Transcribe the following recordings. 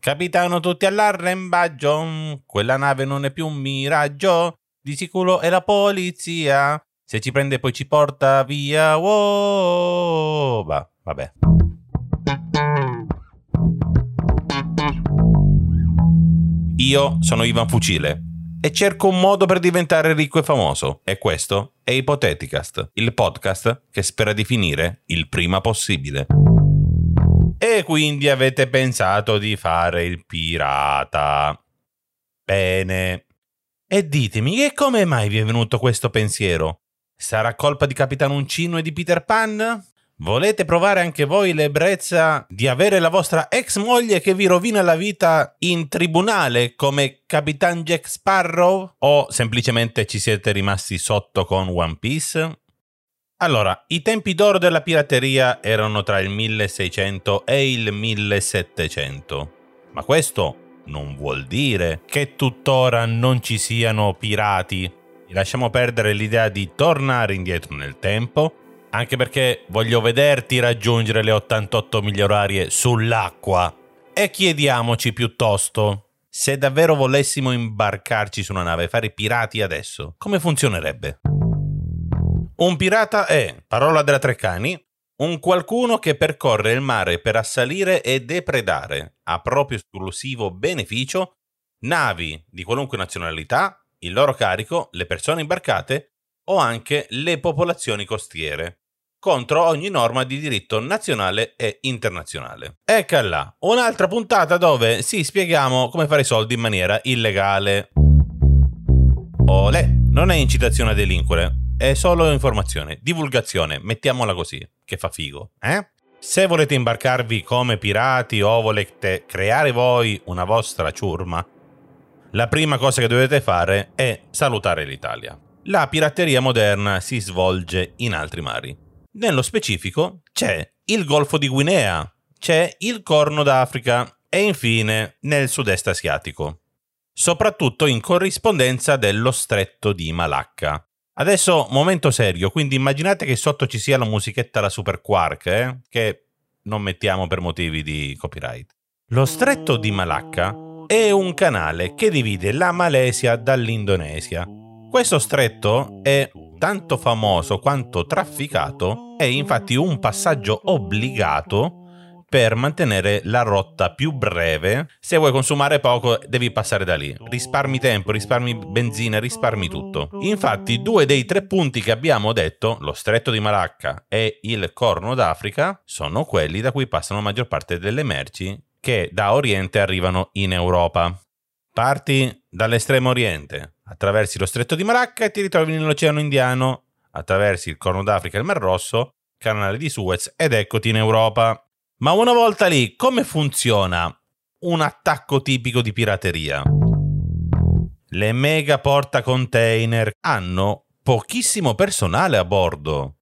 Capitano, tutti all'arrembaggio. Quella nave non è più un miraggio. Di sicuro è la polizia. Se ci prende poi ci porta via. Wow. Va, vabbè. Io sono Ivan Fucile e cerco un modo per diventare ricco e famoso. E questo è Ipoteticast, il podcast che spera di finire il prima possibile. E quindi avete pensato di fare il pirata. Bene. E ditemi che come mai vi è venuto questo pensiero? Sarà colpa di Capitan Uncino e di Peter Pan? Volete provare anche voi l'ebbrezza di avere la vostra ex moglie che vi rovina la vita in tribunale come Capitan Jack Sparrow? O semplicemente ci siete rimasti sotto con One Piece? Allora, i tempi d'oro della pirateria erano tra il 1600 e il 1700. Ma questo non vuol dire che tuttora non ci siano pirati. Lasciamo perdere l'idea di tornare indietro nel tempo anche perché voglio vederti raggiungere le 88 miglia orarie sull'acqua. E chiediamoci piuttosto, se davvero volessimo imbarcarci su una nave e fare pirati adesso, come funzionerebbe? Un pirata è, parola della Treccani, un qualcuno che percorre il mare per assalire e depredare, a proprio esclusivo beneficio, navi di qualunque nazionalità, il loro carico, le persone imbarcate o anche le popolazioni costiere contro ogni norma di diritto nazionale e internazionale. Ecco là, un'altra puntata dove sì, spieghiamo come fare i soldi in maniera illegale. Olè, non è incitazione a delinquere, è solo informazione, divulgazione, mettiamola così, che fa figo, eh? Se volete imbarcarvi come pirati o volete creare voi una vostra ciurma, la prima cosa che dovete fare è salutare l'Italia. La pirateria moderna si svolge in altri mari. Nello specifico c'è il Golfo di Guinea, c'è il Corno d'Africa e infine nel sud-est asiatico, soprattutto in corrispondenza dello stretto di Malacca. Adesso momento serio, quindi immaginate che sotto ci sia la musichetta la Super Quark, eh? che non mettiamo per motivi di copyright. Lo stretto di Malacca è un canale che divide la Malesia dall'Indonesia. Questo stretto è tanto famoso quanto trafficato, è infatti un passaggio obbligato per mantenere la rotta più breve. Se vuoi consumare poco, devi passare da lì. Risparmi tempo, risparmi benzina, risparmi tutto. Infatti, due dei tre punti che abbiamo detto, lo stretto di Malacca e il Corno d'Africa, sono quelli da cui passano la maggior parte delle merci che da Oriente arrivano in Europa. Parti dall'estremo oriente, attraversi lo stretto di Malacca e ti ritrovi nell'Oceano Indiano, attraversi il Corno d'Africa e il Mar Rosso, canale di Suez ed eccoti in Europa. Ma una volta lì, come funziona un attacco tipico di pirateria? Le mega porta container hanno pochissimo personale a bordo.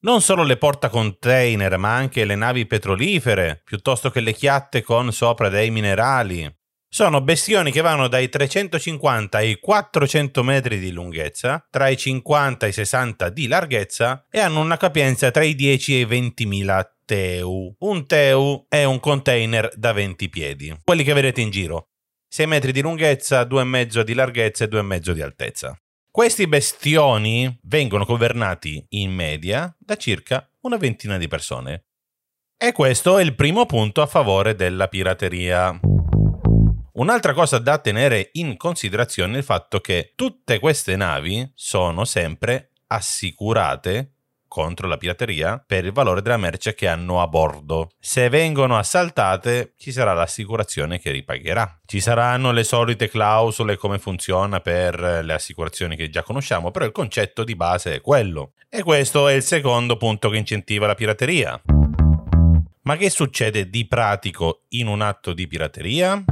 Non solo le porta container, ma anche le navi petrolifere, piuttosto che le chiatte con sopra dei minerali. Sono bestioni che vanno dai 350 ai 400 metri di lunghezza, tra i 50 e i 60 di larghezza e hanno una capienza tra i 10 e i 20.000 TEU. Un TEU è un container da 20 piedi, quelli che vedete in giro. 6 metri di lunghezza, 2,5 di larghezza e 2,5 di altezza. Questi bestioni vengono governati in media da circa una ventina di persone. E questo è il primo punto a favore della pirateria. Un'altra cosa da tenere in considerazione è il fatto che tutte queste navi sono sempre assicurate contro la pirateria per il valore della merce che hanno a bordo. Se vengono assaltate, ci sarà l'assicurazione che ripagherà. Ci saranno le solite clausole come funziona per le assicurazioni che già conosciamo, però il concetto di base è quello. E questo è il secondo punto che incentiva la pirateria. Ma che succede di pratico in un atto di pirateria?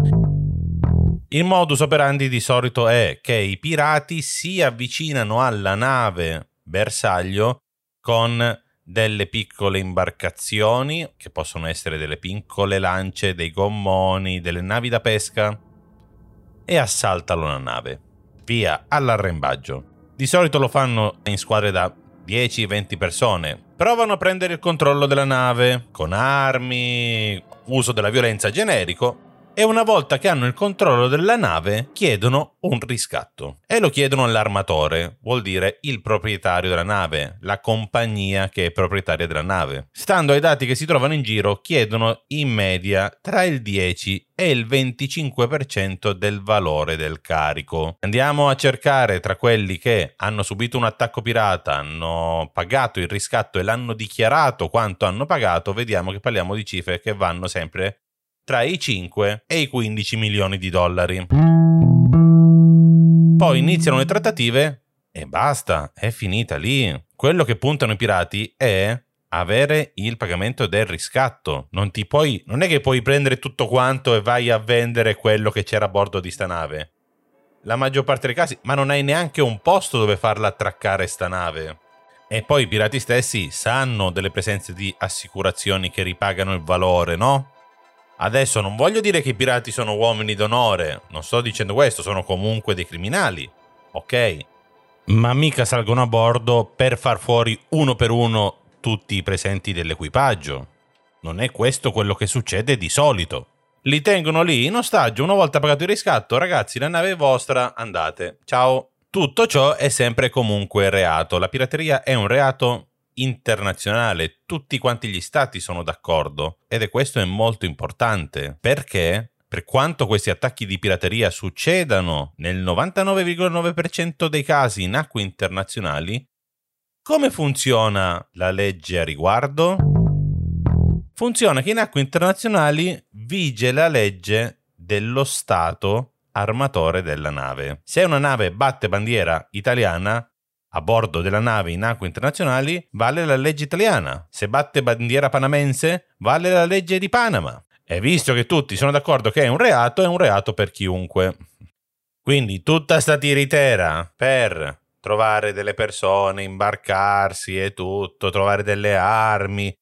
Il modus operandi di solito è che i pirati si avvicinano alla nave bersaglio con delle piccole imbarcazioni, che possono essere delle piccole lance, dei gommoni, delle navi da pesca, e assaltano la nave. Via, all'arrembaggio. Di solito lo fanno in squadre da 10-20 persone. Provano a prendere il controllo della nave con armi, uso della violenza generico e una volta che hanno il controllo della nave chiedono un riscatto. E lo chiedono all'armatore, vuol dire il proprietario della nave, la compagnia che è proprietaria della nave. Stando ai dati che si trovano in giro, chiedono in media tra il 10 e il 25% del valore del carico. Andiamo a cercare tra quelli che hanno subito un attacco pirata, hanno pagato il riscatto e l'hanno dichiarato quanto hanno pagato, vediamo che parliamo di cifre che vanno sempre tra i 5 e i 15 milioni di dollari. Poi iniziano le trattative e basta, è finita lì. Quello che puntano i pirati è avere il pagamento del riscatto. Non ti puoi, non è che puoi prendere tutto quanto e vai a vendere quello che c'era a bordo di sta nave. La maggior parte dei casi, ma non hai neanche un posto dove farla attraccare sta nave. E poi i pirati stessi sanno delle presenze di assicurazioni che ripagano il valore, no? Adesso non voglio dire che i pirati sono uomini d'onore, non sto dicendo questo, sono comunque dei criminali, ok? Ma mica salgono a bordo per far fuori uno per uno tutti i presenti dell'equipaggio. Non è questo quello che succede di solito. Li tengono lì in ostaggio, una volta pagato il riscatto, ragazzi, la nave è vostra, andate. Ciao. Tutto ciò è sempre comunque reato. La pirateria è un reato internazionale, tutti quanti gli stati sono d'accordo ed è questo è molto importante perché per quanto questi attacchi di pirateria succedano nel 99,9% dei casi in acque internazionali, come funziona la legge a riguardo? Funziona che in acque internazionali vige la legge dello Stato armatore della nave. Se una nave batte bandiera italiana, a bordo della nave in acque internazionali vale la legge italiana. Se batte bandiera panamense vale la legge di Panama. E visto che tutti sono d'accordo che è un reato, è un reato per chiunque. Quindi tutta sta tiritera per trovare delle persone, imbarcarsi e tutto, trovare delle armi,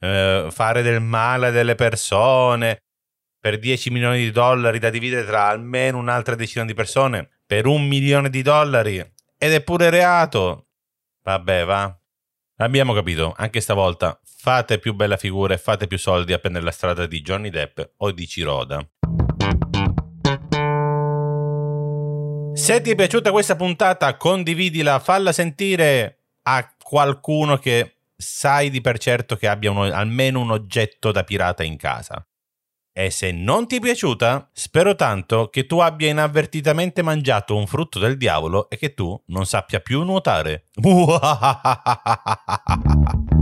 eh, fare del male a delle persone per 10 milioni di dollari da dividere tra almeno un'altra decina di persone, per un milione di dollari ed è pure reato. Vabbè, va. Abbiamo capito, anche stavolta fate più bella figura e fate più soldi a prendere la strada di Johnny Depp o di Ciroda. Se ti è piaciuta questa puntata, condividila, falla sentire a qualcuno che sai di per certo che abbia uno, almeno un oggetto da pirata in casa. E se non ti è piaciuta, spero tanto che tu abbia inavvertitamente mangiato un frutto del diavolo e che tu non sappia più nuotare.